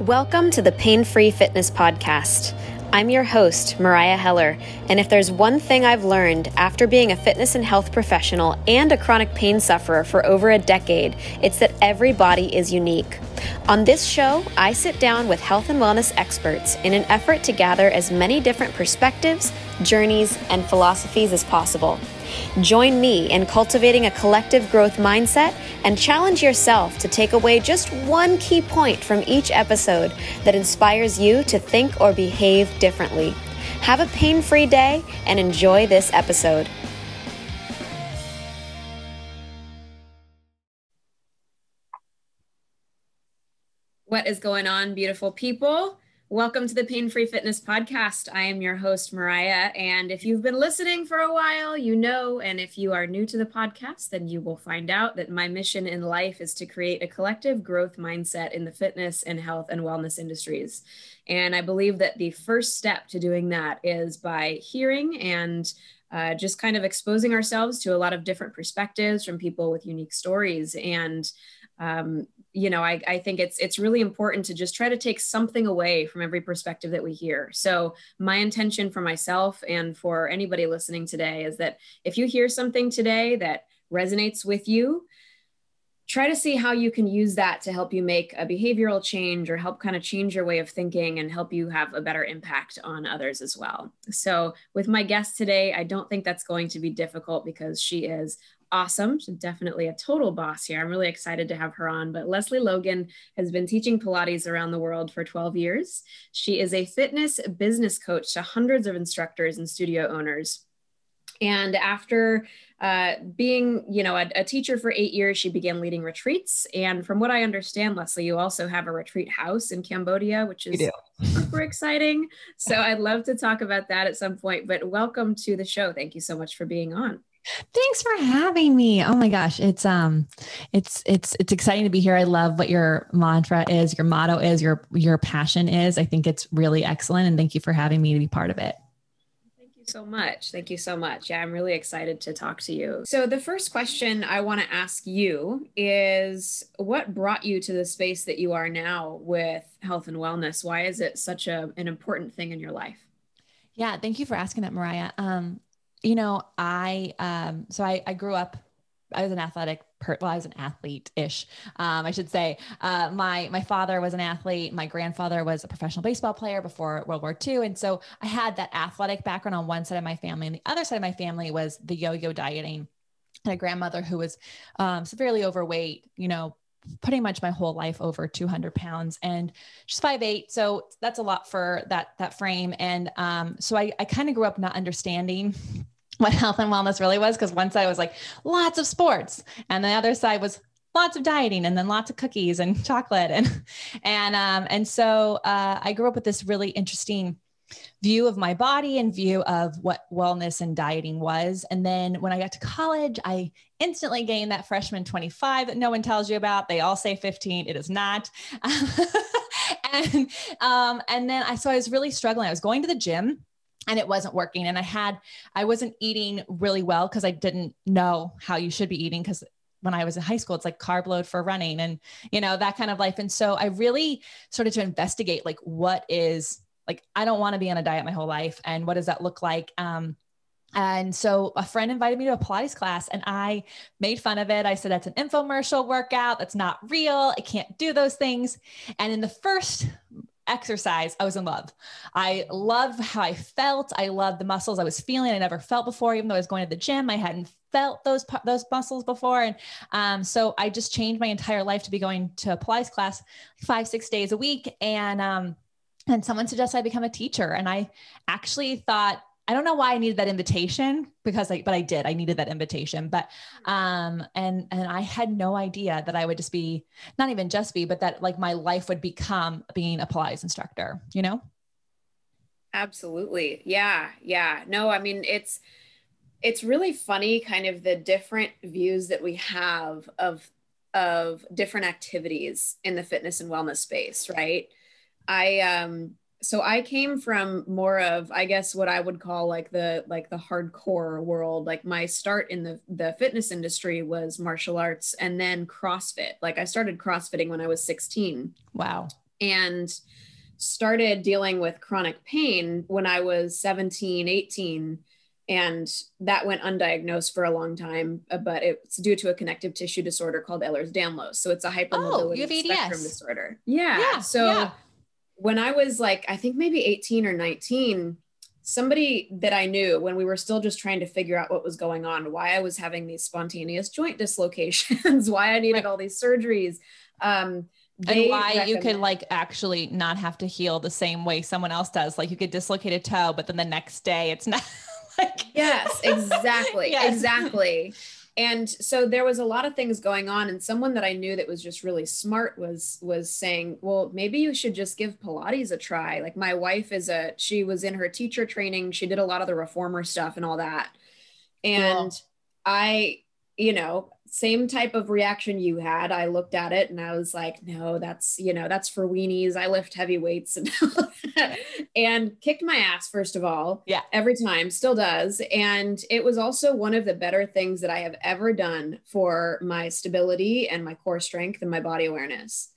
Welcome to the Pain Free Fitness Podcast. I'm your host, Mariah Heller, and if there's one thing I've learned after being a fitness and health professional and a chronic pain sufferer for over a decade, it's that every body is unique. On this show, I sit down with health and wellness experts in an effort to gather as many different perspectives, journeys, and philosophies as possible. Join me in cultivating a collective growth mindset and challenge yourself to take away just one key point from each episode that inspires you to think or behave differently. Have a pain free day and enjoy this episode. What is going on, beautiful people? Welcome to the Pain Free Fitness Podcast. I am your host, Mariah. And if you've been listening for a while, you know, and if you are new to the podcast, then you will find out that my mission in life is to create a collective growth mindset in the fitness and health and wellness industries. And I believe that the first step to doing that is by hearing and uh, just kind of exposing ourselves to a lot of different perspectives from people with unique stories. And um, you know I, I think it's it's really important to just try to take something away from every perspective that we hear so my intention for myself and for anybody listening today is that if you hear something today that resonates with you try to see how you can use that to help you make a behavioral change or help kind of change your way of thinking and help you have a better impact on others as well. So, with my guest today, I don't think that's going to be difficult because she is awesome. She's definitely a total boss here. I'm really excited to have her on. But Lesley Logan has been teaching Pilates around the world for 12 years. She is a fitness business coach to hundreds of instructors and studio owners. And after uh, being, you know, a, a, teacher for eight years, she began leading retreats. And from what I understand, Lesley, you also have a retreat house in Cambodia, which is super exciting. So I'd love to talk about that at some point. But welcome to the show. Thank you so much for being on. Thanks for having me. Oh my gosh, it's um it's it's it's exciting to be here. I love what your mantra is, your motto is, your your passion is. I think it's really excellent and thank you for having me to be part of it. Thank you so much. Thank you so much. Yeah, I'm really excited to talk to you. So the first question I want to ask you is what brought you to the space that you are now with health and wellness? Why is it such a an important thing in your life? Yeah, thank you for asking that, Mariah. Um, you know, I um, so I, I grew up. I was an athletic. Well, I was an athlete-ish, um, I should say. Uh, my my father was an athlete. My grandfather was a professional baseball player before World War II, and so I had that athletic background on one side of my family, and the other side of my family was the yo-yo dieting. And a grandmother who was um, severely overweight, you know, pretty much my whole life over 200 pounds and she's five eight so that's a lot for that that frame. And um, so i, I kind of grew up not understanding what health and wellness really was because one side was like lots of sports and the other side was lots of dieting and then lots of cookies and chocolate and and um, and so uh, i grew up with this really interesting view of my body and view of what wellness and dieting was. And then when I got to college, I instantly gained that freshman 25 that no one tells you about. They all say 15. It is not. and um, and then I so I was really struggling. I was going to the gym and it wasn't working and i had i wasn't eating really well because i didn't know how you should be eating because when i was in high school it's like carb load for running and you know that kind of life and so i really started to investigate like what is like i don't want to be on a diet my whole life and what does that look like um and so a friend invited me to a Pilates class and I made fun of it. I said, that's an infomercial workout. That's not real. I can't do those things. And in the first exercise, I was in love. I loved how I felt. I loved the muscles I was feeling. I never felt before, even though I was going to the gym. I hadn't felt those those muscles before, and um, so I just changed my entire life to be going to Pilates class five six days a week. And um, and someone suggested I become a teacher. And I actually thought, I don't know why I needed that invitation because I, but I did, I needed that invitation, but, um, and, and I had no idea that I would just be, not even just be, but that like my life would become being a Pilates instructor, you know? Absolutely. Yeah. Yeah. No, I mean, it's, it's really funny kind of the different views that we have of, of different activities in the fitness and wellness space, right? I um so I came from more of I guess what I would call like the like the hardcore world. Like my start in the the fitness industry was martial arts and then CrossFit. Like I started CrossFitting when I was 16. Wow. and started dealing with chronic pain when I was 17, 18 and that went undiagnosed for a long time uh, but it's due to a connective tissue disorder called Ehlers-Danlos so it's a hypermobility oh, spectrum disorder yeah, yeah so yeah. When I was like I think maybe 18 or 19 somebody that I knew when we were still just trying to figure out what was going on why I was having these spontaneous joint dislocations why I needed right. all these surgeries um, and why recommend- you could like actually not have to heal the same way someone else does like you could dislocate a toe but then the next day it's not like yes exactly yes. exactly and so there was a lot of things going on and someone that i knew that was just really smart was was saying well maybe you should just give pilates a try. Like my wife is a she was in her teacher training she did a lot of the reformer stuff and all that. And i you know same type of reaction you had. I looked at it and I was like, no, that's, you know, that's for weenies. I lift heavy weights and, and kicked my ass, first of all. Yeah. Every time, still does. And it was also one of the better things that I have ever done for my stability and my core strength and my body awareness.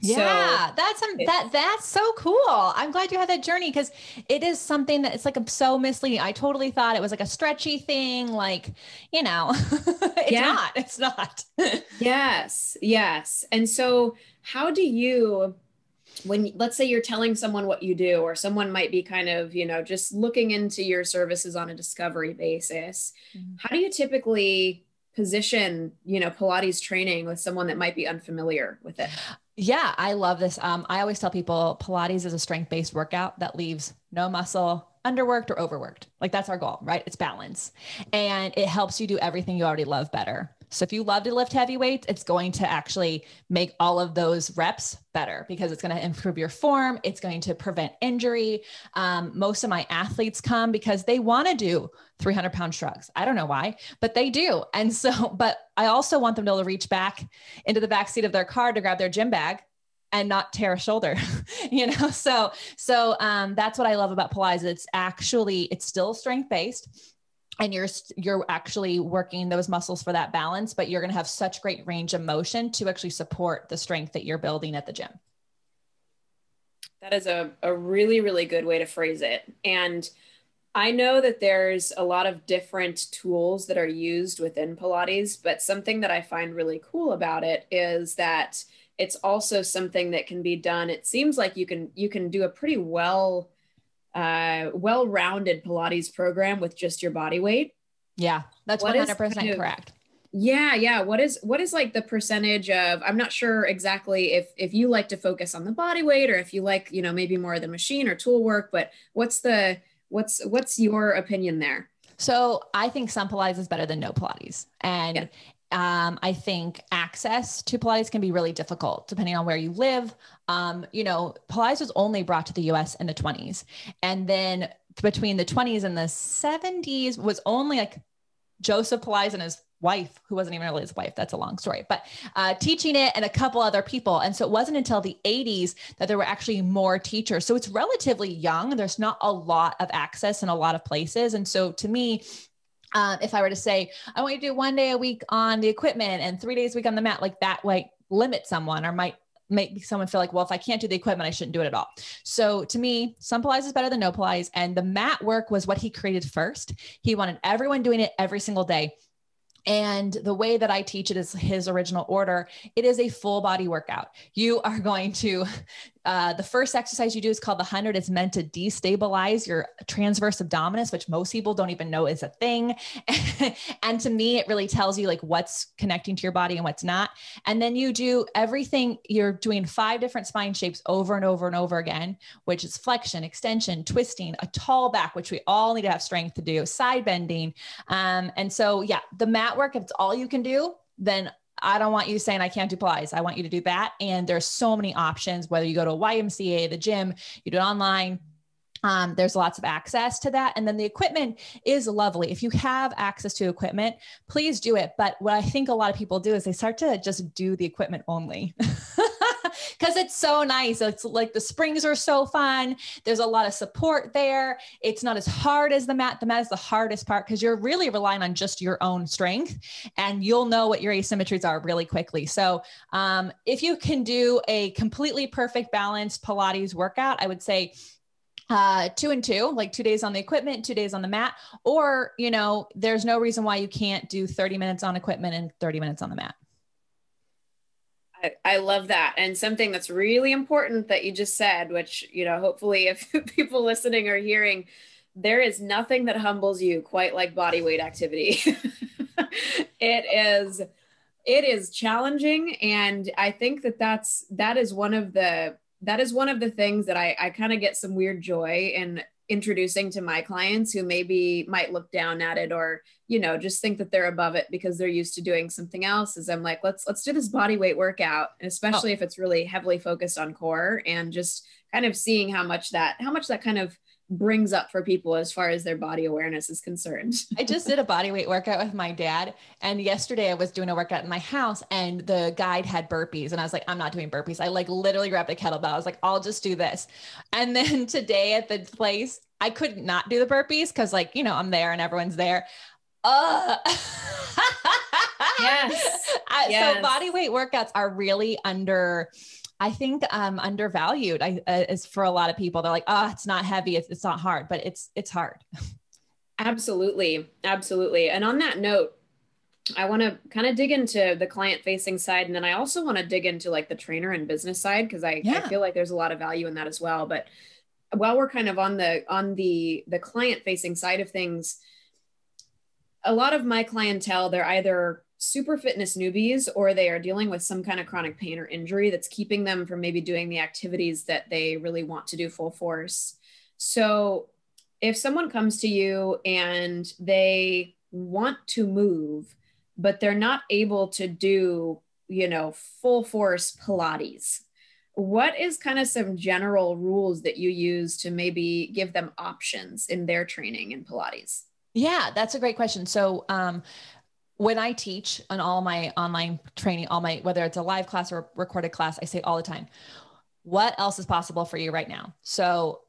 Yeah, so that's um, that that's so cool. I'm glad you had that journey because it is something that it's like a, so misleading. I totally thought it was like a stretchy thing, like you know, it's yeah. not. It's not. yes, yes. And so, how do you? when let's say you're telling someone what you do or someone might be kind of you know just looking into your services on a discovery basis mm-hmm. how do you typically position you know pilates training with someone that might be unfamiliar with it yeah, I love this. Um, I always tell people Pilates is a strength based workout that leaves no muscle underworked or overworked. Like that's our goal, right? It's balance. And it helps you do everything you already love better. So if you love to lift heavy weights, it's going to actually make all of those reps better because it's going to improve your form. It's going to prevent injury. Um, most of my athletes come because they want to do 300 pound shrugs. I don't know why, but they do. And so, but I also want them to, to reach back into the back seat of their car to grab their gym bag and not tear a shoulder you know so so um, that's what i love about pilates it's actually it's still strength based and you're you're actually working those muscles for that balance but you're going to have such great range of motion to actually support the strength that you're building at the gym. That is a, a really really good way to phrase it. And i know that there's a lot of different tools that are used within pilates but something that i find really cool about it is that it's also something that can be done. It seems like you can you can do a pretty well uh, well-rounded Pilates program with just your body weight. Yeah, that's one hundred percent correct. Yeah, yeah. What is what is like the percentage of? I'm not sure exactly if if you like to focus on the body weight or if you like you know maybe more of the machine or tool work. But what's the what's what's your opinion there? So I think some Pilates is better than no Pilates, and yeah um, I think access to Pilates can be really difficult depending on where you live. Um, you know, Pilates was only brought to the US in the 20s. And then between the 20s and the 70s was only like Joseph Pilates and his wife, who wasn't even really his wife, that's a long story, but uh, teaching it and a couple other people. And so it wasn't until the 80s that there were actually more teachers. So it's relatively young. There's not a lot of access in a lot of places. And so to me, um, if I were to say, I want you to do one day a week on the equipment and three days a week on the mat, like that might limit someone or might make someone feel like, well, if I can't do the equipment, I shouldn't do it at all. So to me, some Pilates is better than no Pilates. And the mat work was what he created first. He wanted everyone doing it every single day. And the way that I teach it is his original order. It is a full body workout. You are going to uh, the first exercise you do is called the 100. It's meant to destabilize your transverse abdominis, which most people don't even know is a thing. and to me, it really tells you like what's connecting to your body and what's not. And then you do everything, you're doing five different spine shapes over and over and over again, which is flexion, extension, twisting, a tall back, which we all need to have strength to do, side bending. Um, and so, yeah, the mat work, if it's all you can do, then I don't want you saying I can't do Pilates. I want you to do that. And there's so many options, whether you go to a YMCA, the gym, you do it online. Um, there's lots of access to that. And then the equipment is lovely. If you have access to equipment, please do it. But what I think a lot of people do is they start to just do the equipment only. because it's so nice. It's like the springs are so fun. There's a lot of support there. It's not as hard as the mat. The mat is the hardest part because you're really relying on just your own strength and you'll know what your asymmetries are really quickly. So, um, if you can do a completely perfect balanced Pilates workout, I would say uh two and two like two days on the equipment two days on the mat or you know there's no reason why you can't do 30 minutes on equipment and 30 minutes on the mat I, love that. And something that's really important that you just said, which, you know, hopefully if people listening are hearing, there is nothing that humbles you quite like body weight activity. it is it is challenging and i think that that's that is one of the that is one of the things that i i kind of get some weird joy in introducing to my clients who maybe might look down at it or you know just think that they're above it because they're used to doing something else is i'm like let's let's do this body weight workout especially oh. if it's really heavily focused on core and just kind of seeing how much that how much that kind of brings up for people as far as their body awareness is concerned. I just did a body weight workout with my dad. And yesterday I was doing a workout in my house and the guide had burpees. And I was like, I'm not doing burpees. I like literally grabbed a kettlebell. I was like, I'll just do this. And then today at the place, I could not do the burpees because, like, you know, I'm there and everyone's there. Uh yes. yes. So body weight workouts are really under I think um, undervalued. I uh, is for a lot of people. They're like, oh, it's not heavy, it's, it's not hard, but it's it's hard. Absolutely, absolutely. And on that note, I want to kind of dig into the client facing side, and then I also want to dig into like the trainer and business side because I, yeah. I feel like there's a lot of value in that as well. But while we're kind of on the on the the client facing side of things, a lot of my clientele they're either super fitness newbies or they are dealing with some kind of chronic pain or injury that's keeping them from maybe doing the activities that they really want to do full force. So if someone comes to you and they want to move, but they're not able to do, you know, full force Pilates, what is kind of some general rules that you use to maybe give them options in their training in Pilates? Yeah, that's a great question. So, um, when I teach on all my online training, all my, whether it's a live class or recorded class, I say all the time, what else is possible for you right now? So,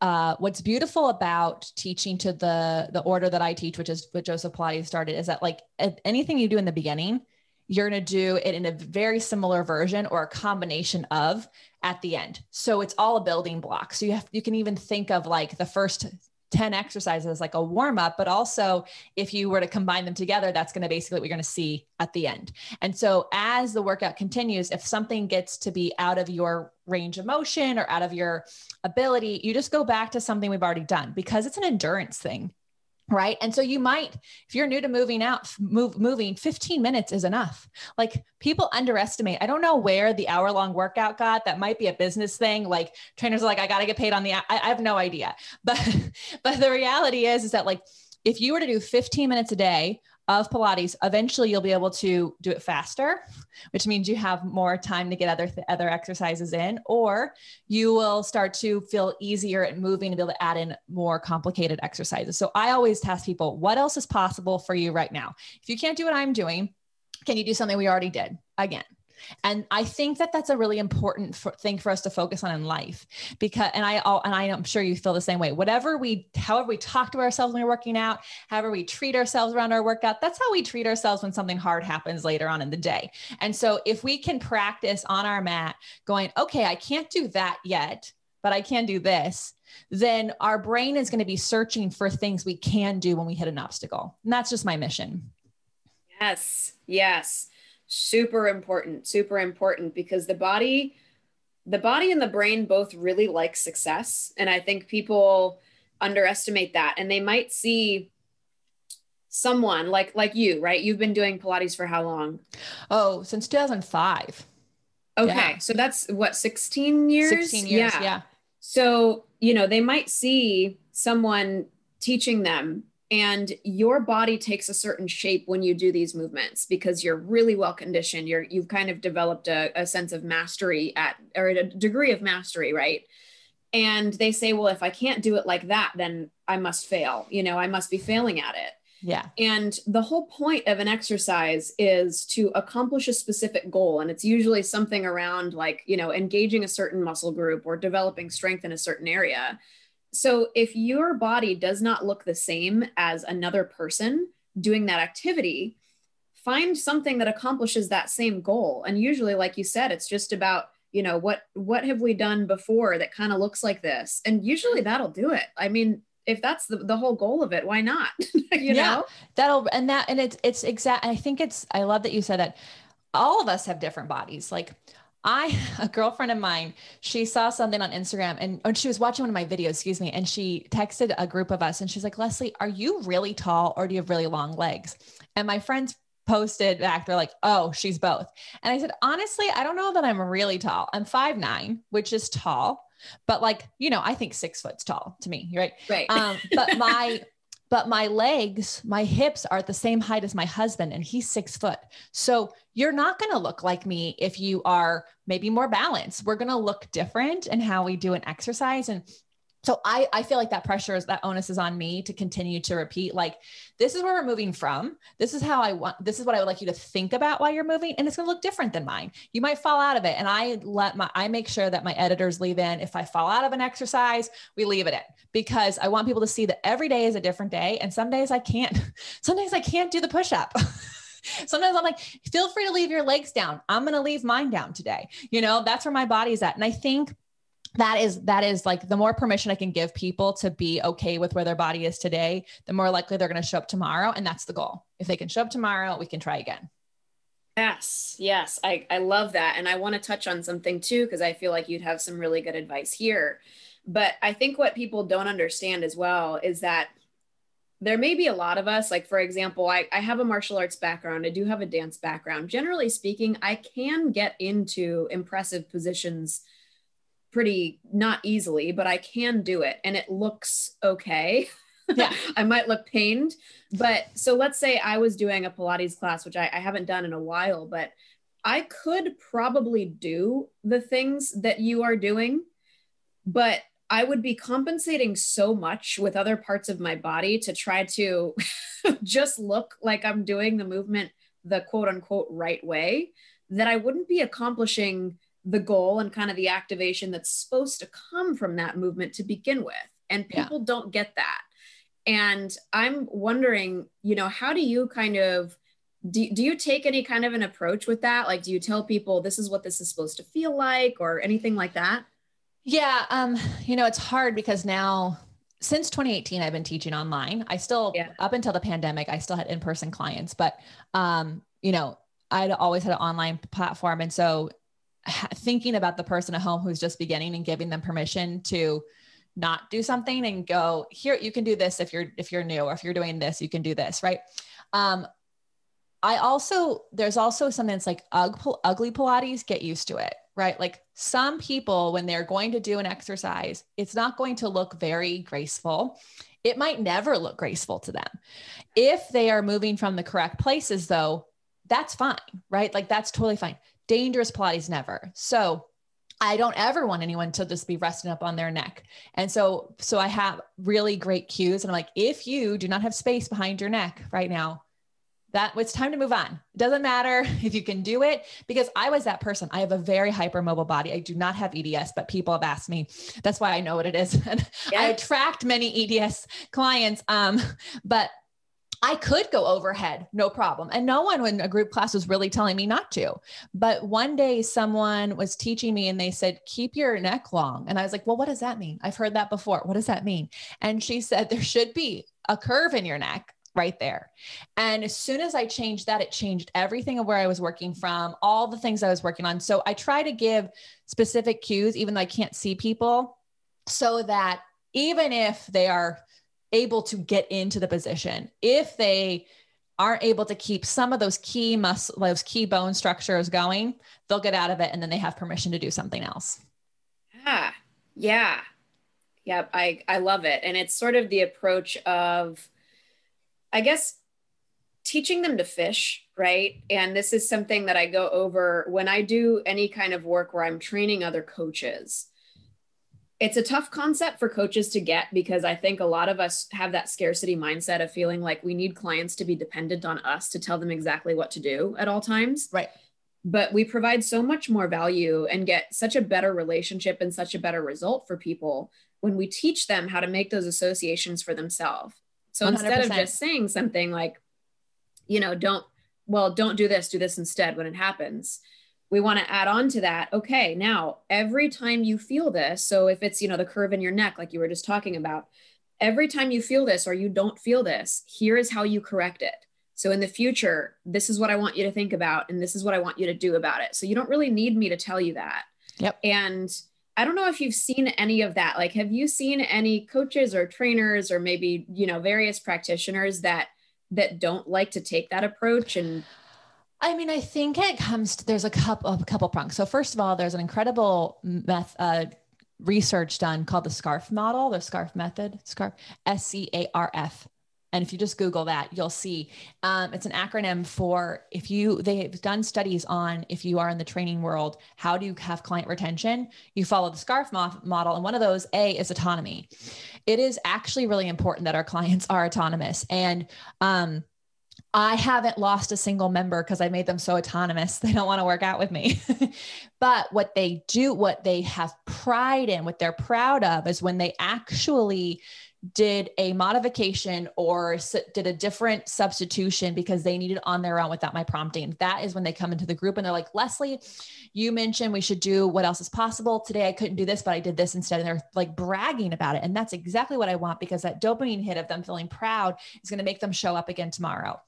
uh, what's beautiful about teaching to the the order that I teach, which is what Joseph Pilates started, is that like anything you do in the beginning, you're going to do it in a very similar version or a combination of at the end. So it's all a building block. So you have you can even think of like the first 10 exercises like a warm up, but also if you were to combine them together, that's going to basically what you're going to see at the end. And so as the workout continues, if something gets to be out of your range of motion or out of your ability, you just go back to something we've already done because it's an endurance thing right? And so you might if you're new to moving out move moving 15 minutes is enough. Like people underestimate i don't know where the hour long workout got. That might be a business thing. Like trainers are like i got to get paid on the I, I have no idea. But but the reality is is that like if you were to do 15 minutes a day of Pilates, eventually you'll be able to do it faster, which means you have more time to get other th- other exercises in, or you will start to feel easier at moving and be able to add in more complicated exercises. So I always test people, what else is possible for you right now? If you can't do what I'm doing, can you do something we already did again? And I think that that's a really important for, thing for us to focus on in life because, and I, all, and I am sure you feel the same way. Whatever we, however we talk to ourselves when we're working out, however we treat ourselves around our workout, that's how we treat ourselves when something hard happens later on in the day. And so if we can practice on our mat going, okay, I can't do that yet, but I can do this, then our brain is going to be searching for things we can do when we hit an obstacle. And that's just my mission. Yes. Yes super important super important because the body the body and the brain both really like success. And i think people underestimate that. And they might see someone like like you right? You've been doing pilates for how long? Oh since 2005 okay. Yeah. so that's what 16 years? 16 years yeah. yeah. So you know they might see someone teaching them and your body takes a certain shape when you do these movements because you're really well conditioned you're you've kind of developed a, a sense of mastery at or a degree of mastery right and they say well if i can't do it like that then i must fail you know i must be failing at it Yeah. And the whole point of an exercise is to accomplish a specific goal. And it's usually something around like, you know, engaging a certain muscle group or developing strength in a certain area. So if your body does not look the same as another person doing that activity, find something that accomplishes that same goal. And usually, like you said, it's just about you know what what have we done before that kind of looks like this? And usually that'll do it. I mean if that's the, the whole goal of it why not? You yeah, know? that'll and that and it's it's exact i think it's i love that you said that. All of us have different bodies. Like I, a girlfriend of mine, she saw something on Instagram and, and she was watching one of my videos, excuse me, and she texted a group of us and she's like, Lesley, are you really tall or do you have really long legs? And my friends posted back, they're like, oh, she's both. And I said, honestly, I don't know that I'm really tall. I'm five nine, which is tall but like you know i think six foot's tall to me right right um, but my but my legs my hips are at the same height as my husband and he's six foot. So you're not going to look like me if you are maybe more balanced. We're going to look different in how we do an exercise and so I, I feel like that pressure is that onus is on me to continue to repeat like this is where we're moving from this is how i want this is what i would like you to think about while you're moving and it's going to look different than mine you might fall out of it and i let my i make sure that my editors leave in if i fall out of an exercise we leave it in because i want people to see that every day is a different day and some days i can't some days i can't do the push-up sometimes I'm like, feel free to leave your legs down. I'm going to leave mine down today. You know, that's where my body's at. And I think that is that is like the more permission i can give people to be okay with where their body is today the more likely they're going to show up tomorrow and that's the goal. If they can show up tomorrow we can try again. Yes yes i, I love that and i want to touch on something too because i feel like you'd have some really good advice here. But i think what people don't understand as well is that there may be a lot of us like for example I, I have a martial arts background i do have a dance background. Generally speaking i can get into impressive positions pretty not easily, but I can do it and it looks okay. Yeah. I might look pained. But so let's say I was doing a Pilates class, which I, I haven't done in a while, but I could probably do the things that you are doing, but I would be compensating so much with other parts of my body to try to just look like I'm doing the movement the quote unquote right way that I wouldn't be accomplishing the goal and kind of the activation that's supposed to come from that movement to begin with. And people yeah. don't get that. And I'm wondering, you know, how do you kind of do, do you take any kind of an approach with that? Like, do you tell people this is what this is supposed to feel like or anything like that? Yeah. Um, you know, it's hard because now since 2018, I've been teaching online. I still, yeah. up until the pandemic, I still had in-person clients, but, um, you know, I'd always had an online platform. And so thinking about the person at home who's just beginning and giving them permission to not do something and go here you can do this if you're if you're new or if you're doing this you can do this right? Um i also there's also something that's like ugly pilates get used to it right? Like some people when they're going to do an exercise it's not going to look very graceful. It might never look graceful to them. If they are moving from the correct places though that's fine right? Like that's totally fine dangerous Pilates never. So I don't ever want anyone to just be resting up on their neck. And so, so I have really great cues. And I'm like, if you do not have space behind your neck right now, that it's time to move on. It doesn't matter if you can do it because I was that person. I have a very hypermobile body. I do not have EDS, but people have asked me. That's why I know what it is. And yeah. I attract many EDS clients. Um, but I could go overhead, no problem. And no one in a group class was really telling me not to. But one day someone was teaching me and they said, keep your neck long. And I was like, well, what does that mean? I've heard that before. What does that mean? And she said, there should be a curve in your neck right there. And as soon as I changed that, it changed everything of where I was working from, all the things I was working on. So I try to give specific cues, even though I can't see people, so that even if they are able to get into the position. If they aren't able to keep some of those key muscle, those key bone structures going, they'll get out of it and then they have permission to do something else. Yeah. Yeah. Yep. I, I love it. And it's sort of the approach of, I guess, teaching them to fish, right? And this is something that I go over when I do any kind of work where I'm training other coaches it's a tough concept for coaches to get because I think a lot of us have that scarcity mindset of feeling like we need clients to be dependent on us to tell them exactly what to do at all times. Right. But we provide so much more value and get such a better relationship and such a better result for people when we teach them how to make those associations for themselves. So 100%. instead of just saying something like, you know, don't, well, don't do this, do this instead when it happens we want to add on to that okay now every time you feel this so if it's you know the curve in your neck like you were just talking about every time you feel this or you don't feel this here is how you correct it. So in the future this is what i want you to think about and this is what i want you to do about it. So you don't really need me to tell you that. Yep. And i don't know if you've seen any of that. Like have you seen any coaches or trainers or maybe you know various practitioners that that don't like to take that approach and I mean, I think it comes to there's a couple a couple prongs. So first of all, there's an incredible meth uh, research done called the SCARF model, the SCARF method, SCARF, S C A R F. And if you just Google that, you'll see um, it's an acronym for if you, they've done studies on if you are in the training world, how do you have client retention? You follow the SCARF mo- model. And one of those, A, is autonomy. It is actually really important that our clients are autonomous. And um, I haven't lost a single member because I made them so autonomous. They don't want to work out with me. but what they do, what they have pride in, what they're proud of is when they actually did a modification or did a different substitution because they needed on their own without my prompting. That is when they come into the group and they're like, Lesley, you mentioned we should do what else is possible. Today I couldn't do this, but I did this instead. And they're like bragging about it. And that's exactly what I want because that dopamine hit of them feeling proud is going to make them show up again tomorrow.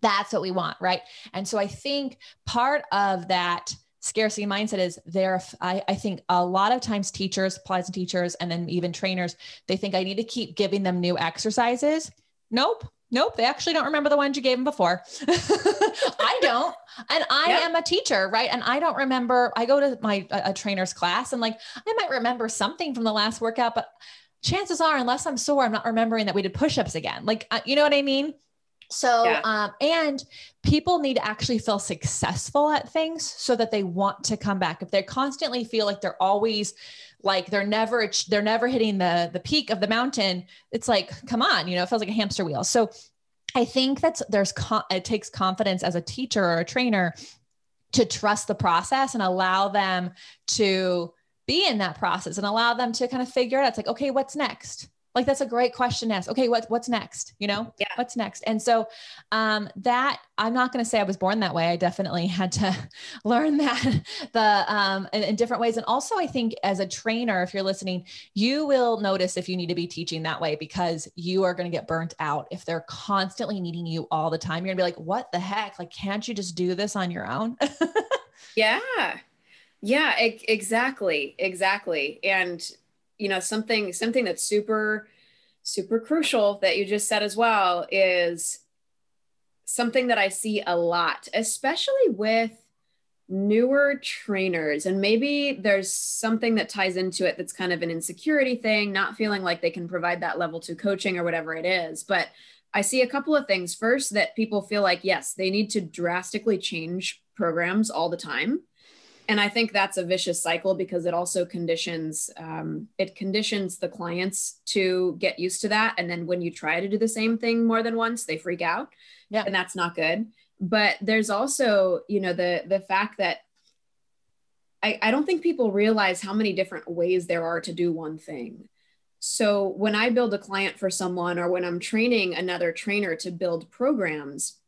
That's what we want, right? And so I think part of that scarcity mindset is there. I, I think a lot of times teachers, Pilates teachers, and then even trainers, they think I need to keep giving them new exercises. Nope. Nope, they actually don't remember the ones you gave them before. I don't. And I yep. am a teacher, right? And I don't remember. I go to my a, a trainer's class and like I might remember something from the last workout, but chances are unless I'm sore, I'm not remembering that we did push-ups again. Like uh, you know what I mean? So, yeah. um, and people need to actually feel successful at things so that they want to come back. If they constantly feel like they're always like they're never they're never hitting the the peak of the mountain, it's like, come on, you know, it feels like a hamster wheel. So, I think that's there's con- it takes confidence as a teacher or a trainer to trust the process and allow them to be in that process and allow them to kind of figure it out. It's like, okay, what's next? Like that's a great question to ask. Okay what, what's next? You know yeah. what's next? And so um, that i'm not going to say i was born that way. I definitely had to learn that. The um, in, in, different ways. And also i think as a trainer if you're listening you will notice if you need to be teaching that way because you are going to get burnt out if they're constantly needing you all the time. You're going to be like what the heck? Like can't you just do this on your own? Yeah. Yeah exactly exactly. And you know something something that's super super crucial that you just said as well is something that I see a lot, especially with newer trainers. And maybe there's something that ties into it that's kind of an insecurity thing, not feeling like they can provide that level two coaching or whatever it is. But I see a couple of things. First, that people feel like, yes, they need to drastically change programs all the time and i think that's a vicious cycle because it also conditions um, it conditions the clients to get used to that. And then when you try to do the same thing more than once they freak out. Yeah. And that's not good. But there's also you know the the fact that I, I don't think people realize how many different ways there are to do one thing. So when i build a client for someone or when i'm training another trainer to build programs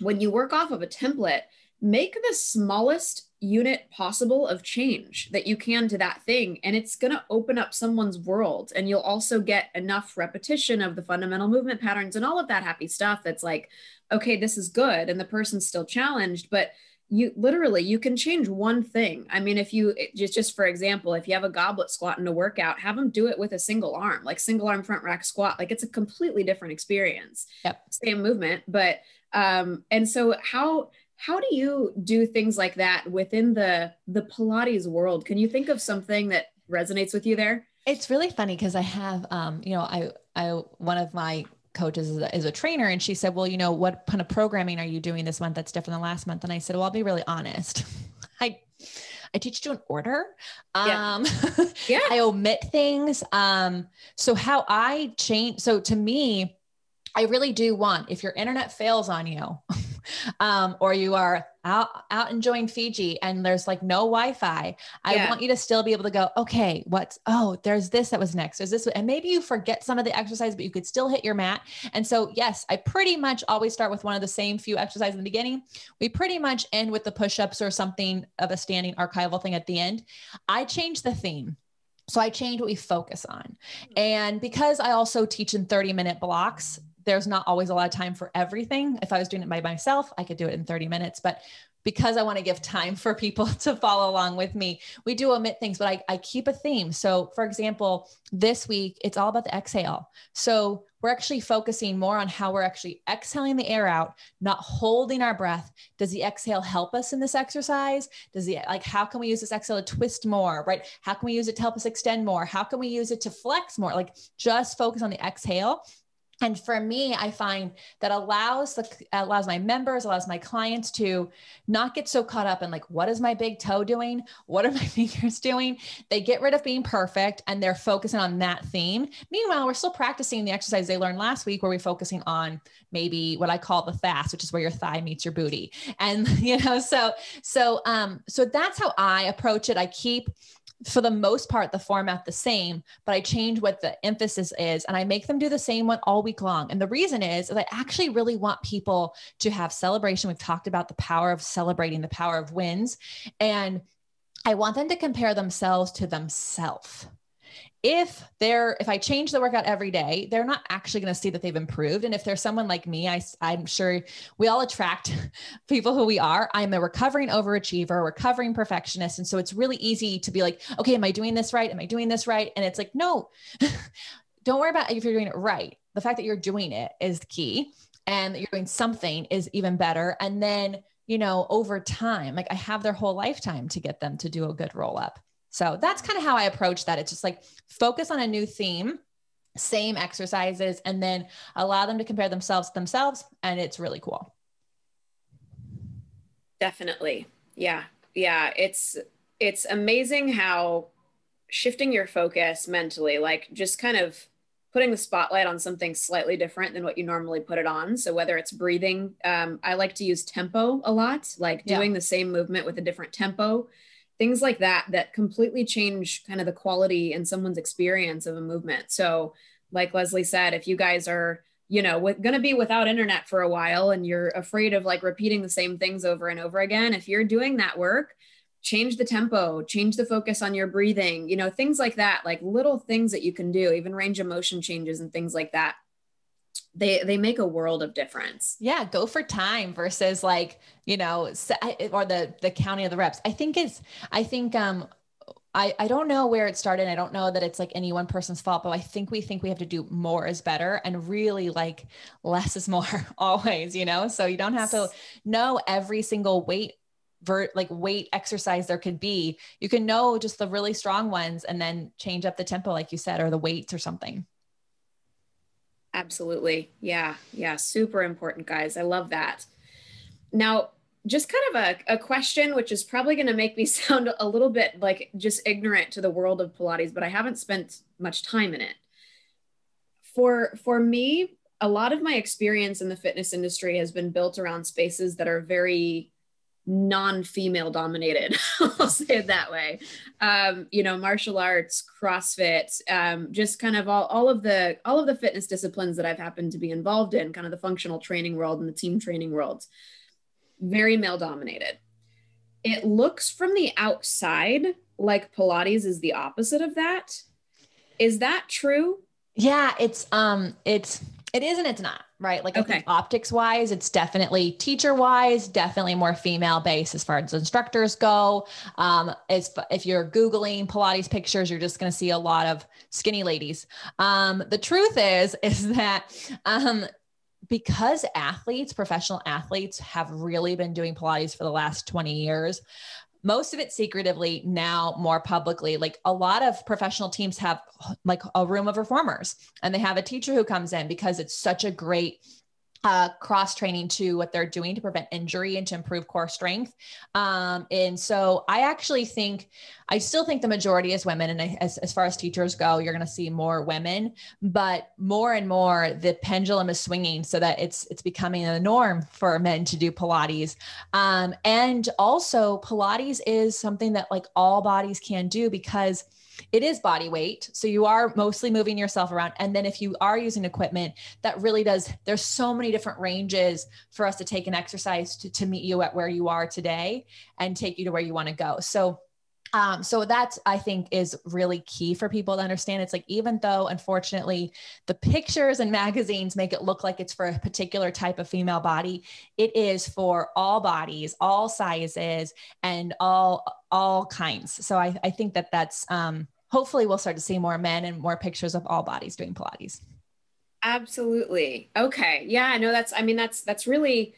when you work off of a template make the smallest unit possible of change that you can to that thing and it's going to open up someone's world and you'll also get enough repetition of the fundamental movement patterns and all of that happy stuff that's like okay this is good and the person's still challenged but you literally you can change one thing i mean if you just just for example if you have a goblet squat in a workout have them do it with a single arm like single arm front rack squat like it's a completely different experience yep. same movement but um and so how how do you do things like that within the the pilates world can you think of something that resonates with you there it's really funny because i have um you know i i one of my coaches is a, is a, trainer and she said well you know what kind of programming are you doing this month that's different than last month and i said well i'll be really honest i I teach to an order. Yeah. Um, Yeah. I omit things. Um, so how I change, so to me, I really do want if your internet fails on you, um, or you are out out enjoying Fiji and there's like no Wi-Fi, I Yeah. want you to still be able to go, okay, what's oh, there's this that was next. There's this, and maybe you forget some of the exercise, but you could still hit your mat. And so, yes, I pretty much always start with one of the same few exercises in the beginning. We pretty much end with the push-ups or something of a standing archival thing at the end. I change the theme. So I change what we focus on. And because I also teach in 30 minute blocks, there's not always a lot of time for everything. If I was doing it by myself, I could do it in 30 minutes. But because I want to give time for people to follow along with me, we do omit things, but I, I keep a theme. So, for example, this week, it's all about the exhale. So, we're actually focusing more on how we're actually exhaling the air out, not holding our breath. Does the exhale help us in this exercise? Does the like, how can we use this exhale to twist more, right? How can we use it to help us extend more? How can we use it to flex more? Like, just focus on the exhale and for me i find that allows the allows my members allows my clients to not get so caught up in like what is my big toe doing? What are my fingers doing? They get rid of being perfect and they're focusing on that theme. Meanwhile we're still practicing the exercise they learned last week where we're focusing on maybe what i call the fast which is where your thigh meets your booty. And you know so so um so that's how i approach it. I keep for the most part the format the same but i change what the emphasis is and i make them do the same one all week long. And the reason is is i actually really want people to have celebration. We've talked about the power of celebrating the power of wins. And i want them to compare themselves to themselves if they're if i change the workout every day they're not actually going to see that they've improved. And if there's someone like me I, i'm sure we all attract people who we are. I'm a recovering overachiever recovering perfectionist. And so it's really easy to be like okay am i doing this right? Am i doing this right? And it's like no don't worry about if you're doing it right. The fact that you're doing it is the key and that you're doing something is even better. And then you know over time like i have their whole lifetime to get them to do a good roll up so that's kind of how I approach that. It's just like focus on a new theme, same exercises, and then allow them to compare themselves to themselves. And it's really cool. Definitely. Yeah. Yeah. It's, it's amazing how shifting your focus mentally, like just kind of putting the spotlight on something slightly different than what you normally put it on. So whether it's breathing, um, I like to use tempo a lot, like Yeah. doing the same movement with a different tempo, things like that, that completely change kind of the quality and someone's experience of a movement. So like Lesley said, if you guys are, you know, going to be without internet for a while and you're afraid of like repeating the same things over and over again, if you're doing that work, change the tempo, change the focus on your breathing, you know, things like that, like little things that you can do, even range of motion changes and things like that. They they make a world of difference. Yeah, go for time versus like, you know, or the the counting of the reps. I think it's I think um I, I don't know where it started. I don't know that it's like any one person's fault, but I think we think we have to do more is better and really like less is more always, you know? So you don't have to know every single weight vert like weight exercise there could be. You can know just the really strong ones and then change up the tempo, like you said, or the weights or something. Absolutely. Yeah. Yeah. Super important, guys. I love that. Now, just kind of a, a question, which is probably going to make me sound a little bit like just ignorant to the world of Pilates, but I haven't spent much time in it. For for me, a lot of my experience in the fitness industry has been built around spaces that are very non-female dominated i'll say it that way. Um, you know martial arts crossfit um, just kind of all, all of the all of the fitness disciplines that i've happened to be involved in kind of the functional training world and the team training world very male dominated. It looks from the outside like pilates is the opposite of that. Is that true? Yeah it's um it's it is and it's not right? Like Okay. Optics wise it's definitely teacher wise definitely more female based as far as instructors go. Um as if you're googling pilates pictures you're just going to see a lot of skinny ladies. Um the truth is is that um because athletes professional athletes have really been doing pilates for the last 20 years most of it secretively now more publicly. Like a lot of professional teams have like a room of reformers and they have a teacher who comes in because it's such a great uh, cross training to what they're doing to prevent injury and to improve core strength. Um, and so I actually think, I still think the majority is women. And I, as, as far as teachers go, you're going to see more women, but more and more the pendulum is swinging so that it's, it's becoming a norm for men to do Pilates. Um, and also Pilates is something that like all bodies can do because it is body weight. So you are mostly moving yourself around. And then if you are using equipment, that really does, there's so many different ranges for us to take an exercise to, to meet you at where you are today and take you to where you want to go. So um, so that's I think is really key for people to understand. It's like even though unfortunately the pictures and magazines make it look like it's for a particular type of female body, it is for all bodies, all sizes, and all all kinds. So I, I think that that's um, hopefully we'll start to see more men and more pictures of all bodies doing Pilates. Absolutely. Okay. Yeah, no, that's, I mean, that's, that's really,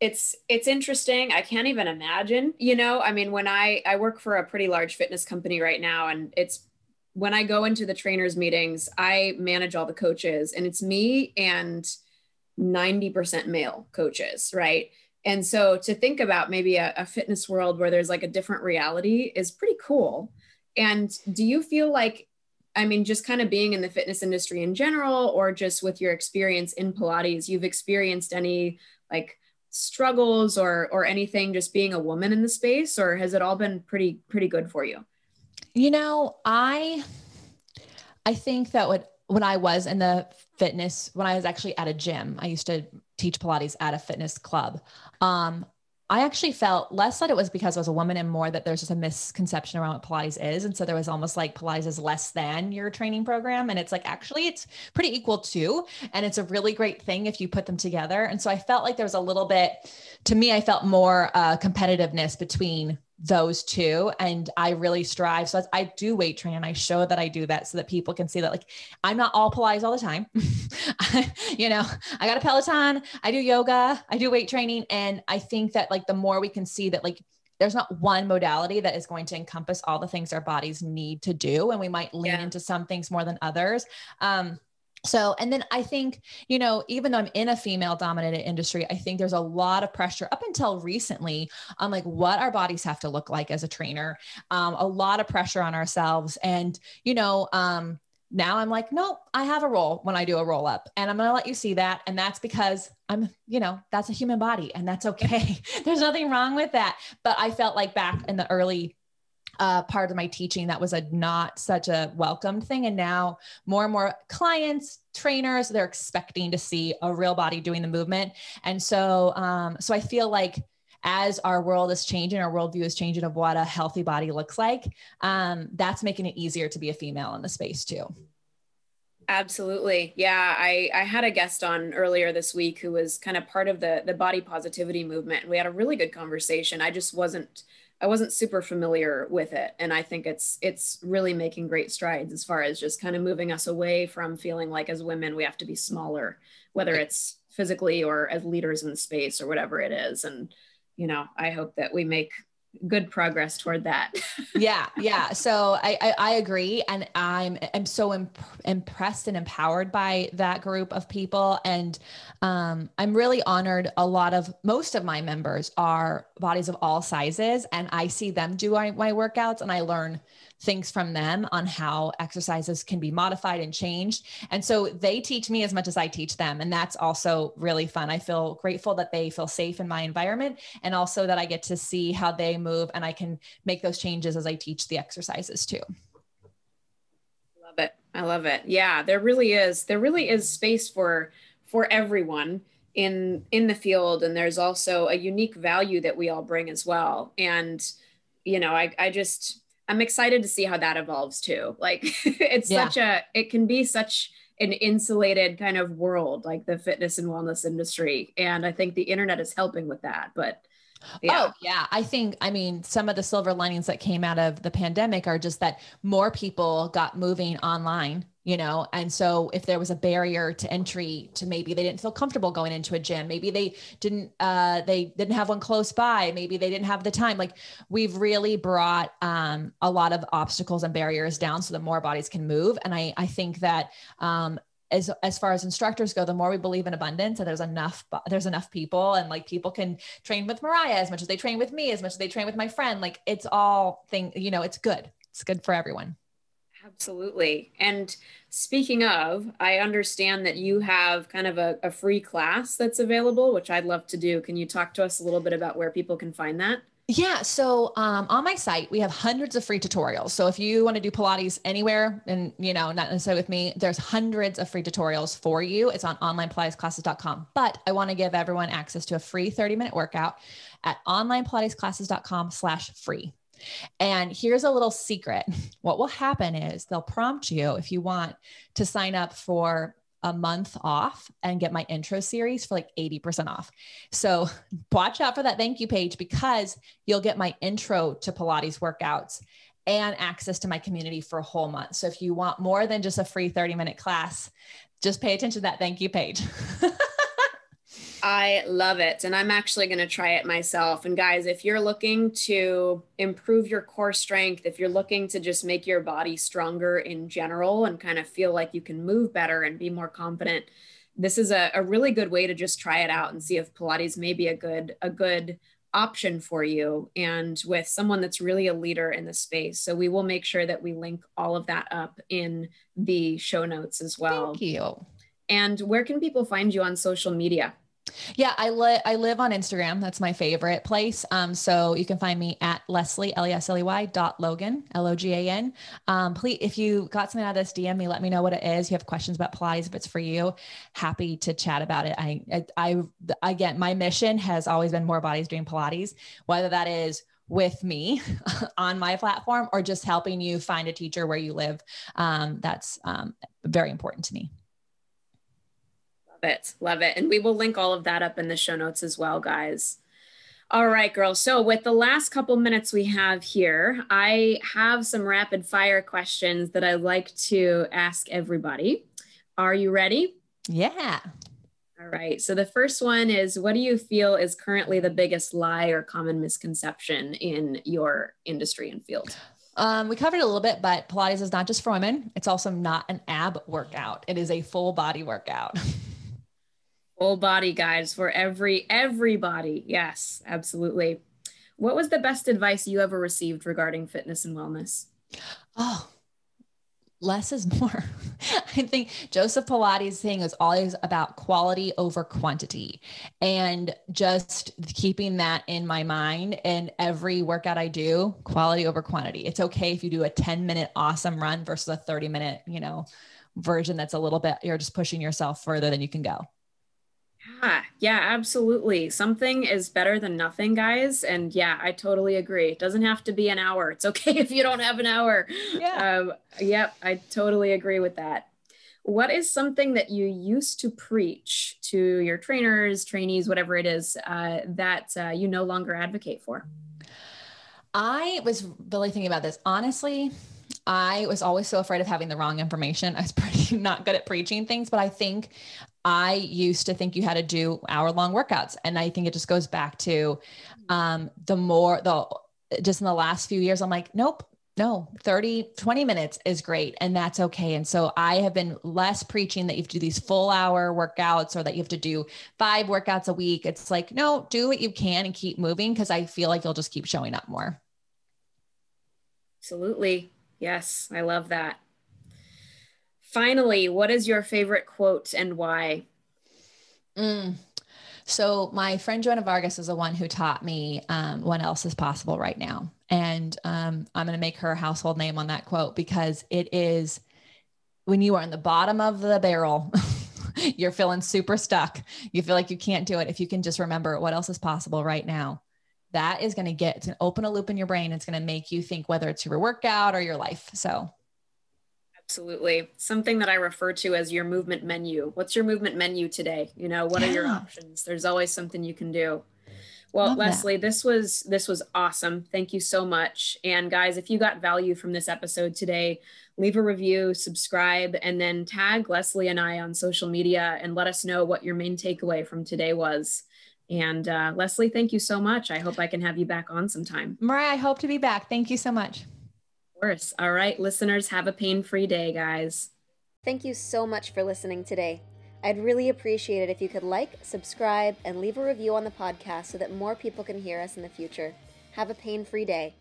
it's, it's interesting. I can't even imagine, you know, I mean, when I, I work for a pretty large fitness company right now and it's, when I go into the trainers meetings, I manage all the coaches and it's me and 90% male coaches, right? And so to think about maybe a, a, fitness world where there's like a different reality is pretty cool. And do you feel like, I mean, just kind of being in the fitness industry in general, or just with your experience in Pilates, you've experienced any like struggles or or anything just being a woman in the space, or has it all been pretty pretty good for you? You know, I I think that what when I was in the fitness, when I was actually at a gym, I used to teach Pilates at a fitness club. Um, I actually felt less that it was because I was a woman and more that there's just a misconception around what Pilates is. And so there was almost like Pilates is less than your training program. And it's like, actually, it's pretty equal too. And it's a really great thing if you put them together. And so I felt like there was a little bit, to me, I felt more uh, competitiveness between those two and i really strive. So i do weight train and i show that i do that so that people can see that like i'm not all pilates all the time. You know i got a peloton i do yoga i do weight training and i think that like the more we can see that like there's not one modality that is going to encompass all the things our bodies need to do and we might lean yeah. into some things more than others. Um so, and then I think, you know, even though I'm in a female dominated industry, I think there's a lot of pressure up until recently on like what our bodies have to look like as a trainer, um, a lot of pressure on ourselves. And, you know, um, now I'm like, nope, I have a role when I do a roll up and I'm going to let you see that. And that's because I'm, you know, that's a human body and that's okay. There's nothing wrong with that. But I felt like back in the early uh, part of my teaching that was a not such a welcomed thing and now more and more clients trainers they're expecting to see a real body doing the movement and so um, so i feel like as our world is changing our worldview is changing of what a healthy body looks like um, that's making it easier to be a female in the space too Absolutely. Yeah, I I had a guest on earlier this week who was kind of part of the the body positivity movement. And We had a really good conversation. I just wasn't I wasn't super familiar with it. And I think it's it's really making great strides as far as just kind of moving us away from feeling like as women we have to be smaller, whether it's physically or as leaders in space or whatever it is. And, you know, I hope that we make good progress toward that. yeah, yeah. So I, I, I agree, and I'm I'm so imp- impressed and empowered by that group of people, and um, I'm really honored. A lot of most of my members are bodies of all sizes, and I see them do my, my workouts, and I learn things from them on how exercises can be modified and changed. And so they teach me as much as I teach them. And that's also really fun. I feel grateful that they feel safe in my environment and also that I get to see how they move and I can make those changes as I teach the exercises too. Love it. I love it. Yeah, there really is. There really is space for for everyone in in the field and there's also a unique value that we all bring as well and you know i i just I'm excited to see how that evolves too. Like it's yeah. such a it can be such an insulated kind of world like the fitness and wellness industry and I think the internet is helping with that. But yeah. Oh, yeah. I think, I mean, some of the silver linings that came out of the pandemic are just that more people got moving online you know and so if there was a barrier to entry to maybe they didn't feel comfortable going into a gym maybe they didn't uh they didn't have one close by maybe they didn't have the time like we've really brought um a lot of obstacles and barriers down so that more bodies can move and i i think that um as as far as instructors go, the more we believe in abundance and there's enough there's enough people and like people can train with Mariah as much as they train with me, as much as they train with my friend. Like it's all thing, you know, it's good. It's good for everyone. Absolutely. And speaking of, I understand that you have kind of a, a, free class that's available, which I'd love to do. Can you talk to us a little bit about where people can find that? Yeah. So um, on my site, we have hundreds of free tutorials. So if you want to do Pilates anywhere and, you know, not necessarily with me, there's hundreds of free tutorials for you. It's on onlinepilatesclasses.com. But I want to give everyone access to a free 30 minute workout at onlinepilatesclasses.com slash free. And here's a little secret. What will happen is they'll prompt you if you want to sign up for a month off and get my intro series for like 80% off. So watch out for that thank you page because you'll get my intro to Pilates workouts and access to my community for a whole month. So if you want more than just a free 30 minute class, just pay attention to that thank you page. I love it. And I'm actually going to try it myself. And guys, if you're looking to improve your core strength, if you're looking to just make your body stronger in general and kind of feel like you can move better and be more confident, this is a, a really good way to just try it out and see if Pilates may be a good, a good option for you and with someone that's really a leader in the space. So we will make sure that we link all of that up in the show notes as well. Thank you. And where can people find you on social media? Yeah, I live I live on Instagram. That's my favorite place. Um, so you can find me at Lesley L E S L E Y dot Logan L O G A N. Um, please, if you got something out of this, DM me. Let me know what it is. You have questions about Pilates, if it's for you, happy to chat about it. I I I again, my mission has always been more bodies doing Pilates, whether that is with me on my platform or just helping you find a teacher where you live. Um, that's um, very important to me it. Love it. And we will link all of that up in the show notes as well, guys. All right, girls. So, with the last couple minutes we have here, I have some rapid fire questions that I'd like to ask everybody. Are you ready? Yeah. All right. So, the first one is What do you feel is currently the biggest lie or common misconception in your industry and field? Um, we covered a little bit, but Pilates is not just for women. It's also not an ab workout. It is a full body workout. Full body guides for every everybody. Yes, absolutely. What was the best advice you ever received regarding fitness and wellness? Oh, less is more. I think Joseph Pilates' thing is always about quality over quantity and just keeping that in my mind. And every workout I do, quality over quantity. It's okay if you do a 10 minute awesome run versus a 30 minute, you know, version that's a little bit, you're just pushing yourself further than you can go. Yeah, yeah, absolutely. Something is better than nothing, guys. And yeah, I totally agree. It doesn't have to be an hour. It's okay if you don't have an hour. Yeah. Um, yep, I totally agree with that. What is something that you used to preach to your trainers, trainees, whatever it is, uh, that uh, you no longer advocate for? I was really thinking about this. Honestly, I was always so afraid of having the wrong information. I was pretty not good at preaching things, but I think I used to think you had to do hour long workouts. And I think it just goes back to um, the more, the just in the last few years, I'm like, nope, no 30 20 minutes is great and that's okay. And so i have been less preaching that you have to do these full hour workouts or that you have to do five workouts a week. It's like no do what you can and keep moving because i feel like you'll just keep showing up more. Absolutely. Yes i love that Finally, what is your favorite quote and why? Mm. So, my friend Joanna Vargas is the one who taught me um, what else is possible right now. And um, I'm going to make her a household name on that quote because it is when you are in the bottom of the barrel, you're feeling super stuck. You feel like you can't do it. If you can just remember what else is possible right now, that is going to get to open a loop in your brain. It's going to make you think whether it's your workout or your life. So, Absolutely. Something that I refer to as your movement menu. What's your movement menu today? You know, what yeah. are your options? There's always something you can do. Well, Love Lesley, that. this was this was awesome. Thank you so much. And guys, if you got value from this episode today, leave a review, subscribe, and then tag Lesley and I on social media and let us know what your main takeaway from today was. And uh, Lesley, thank you so much. I hope I can have you back on sometime. Mariah, I hope to be back. Thank you so much course. All right, listeners, have a pain free day, guys. Thank you so much for listening today. I'd really appreciate it if you could like, subscribe, and leave a review on the podcast so that more people can hear us in the future. Have a pain free day.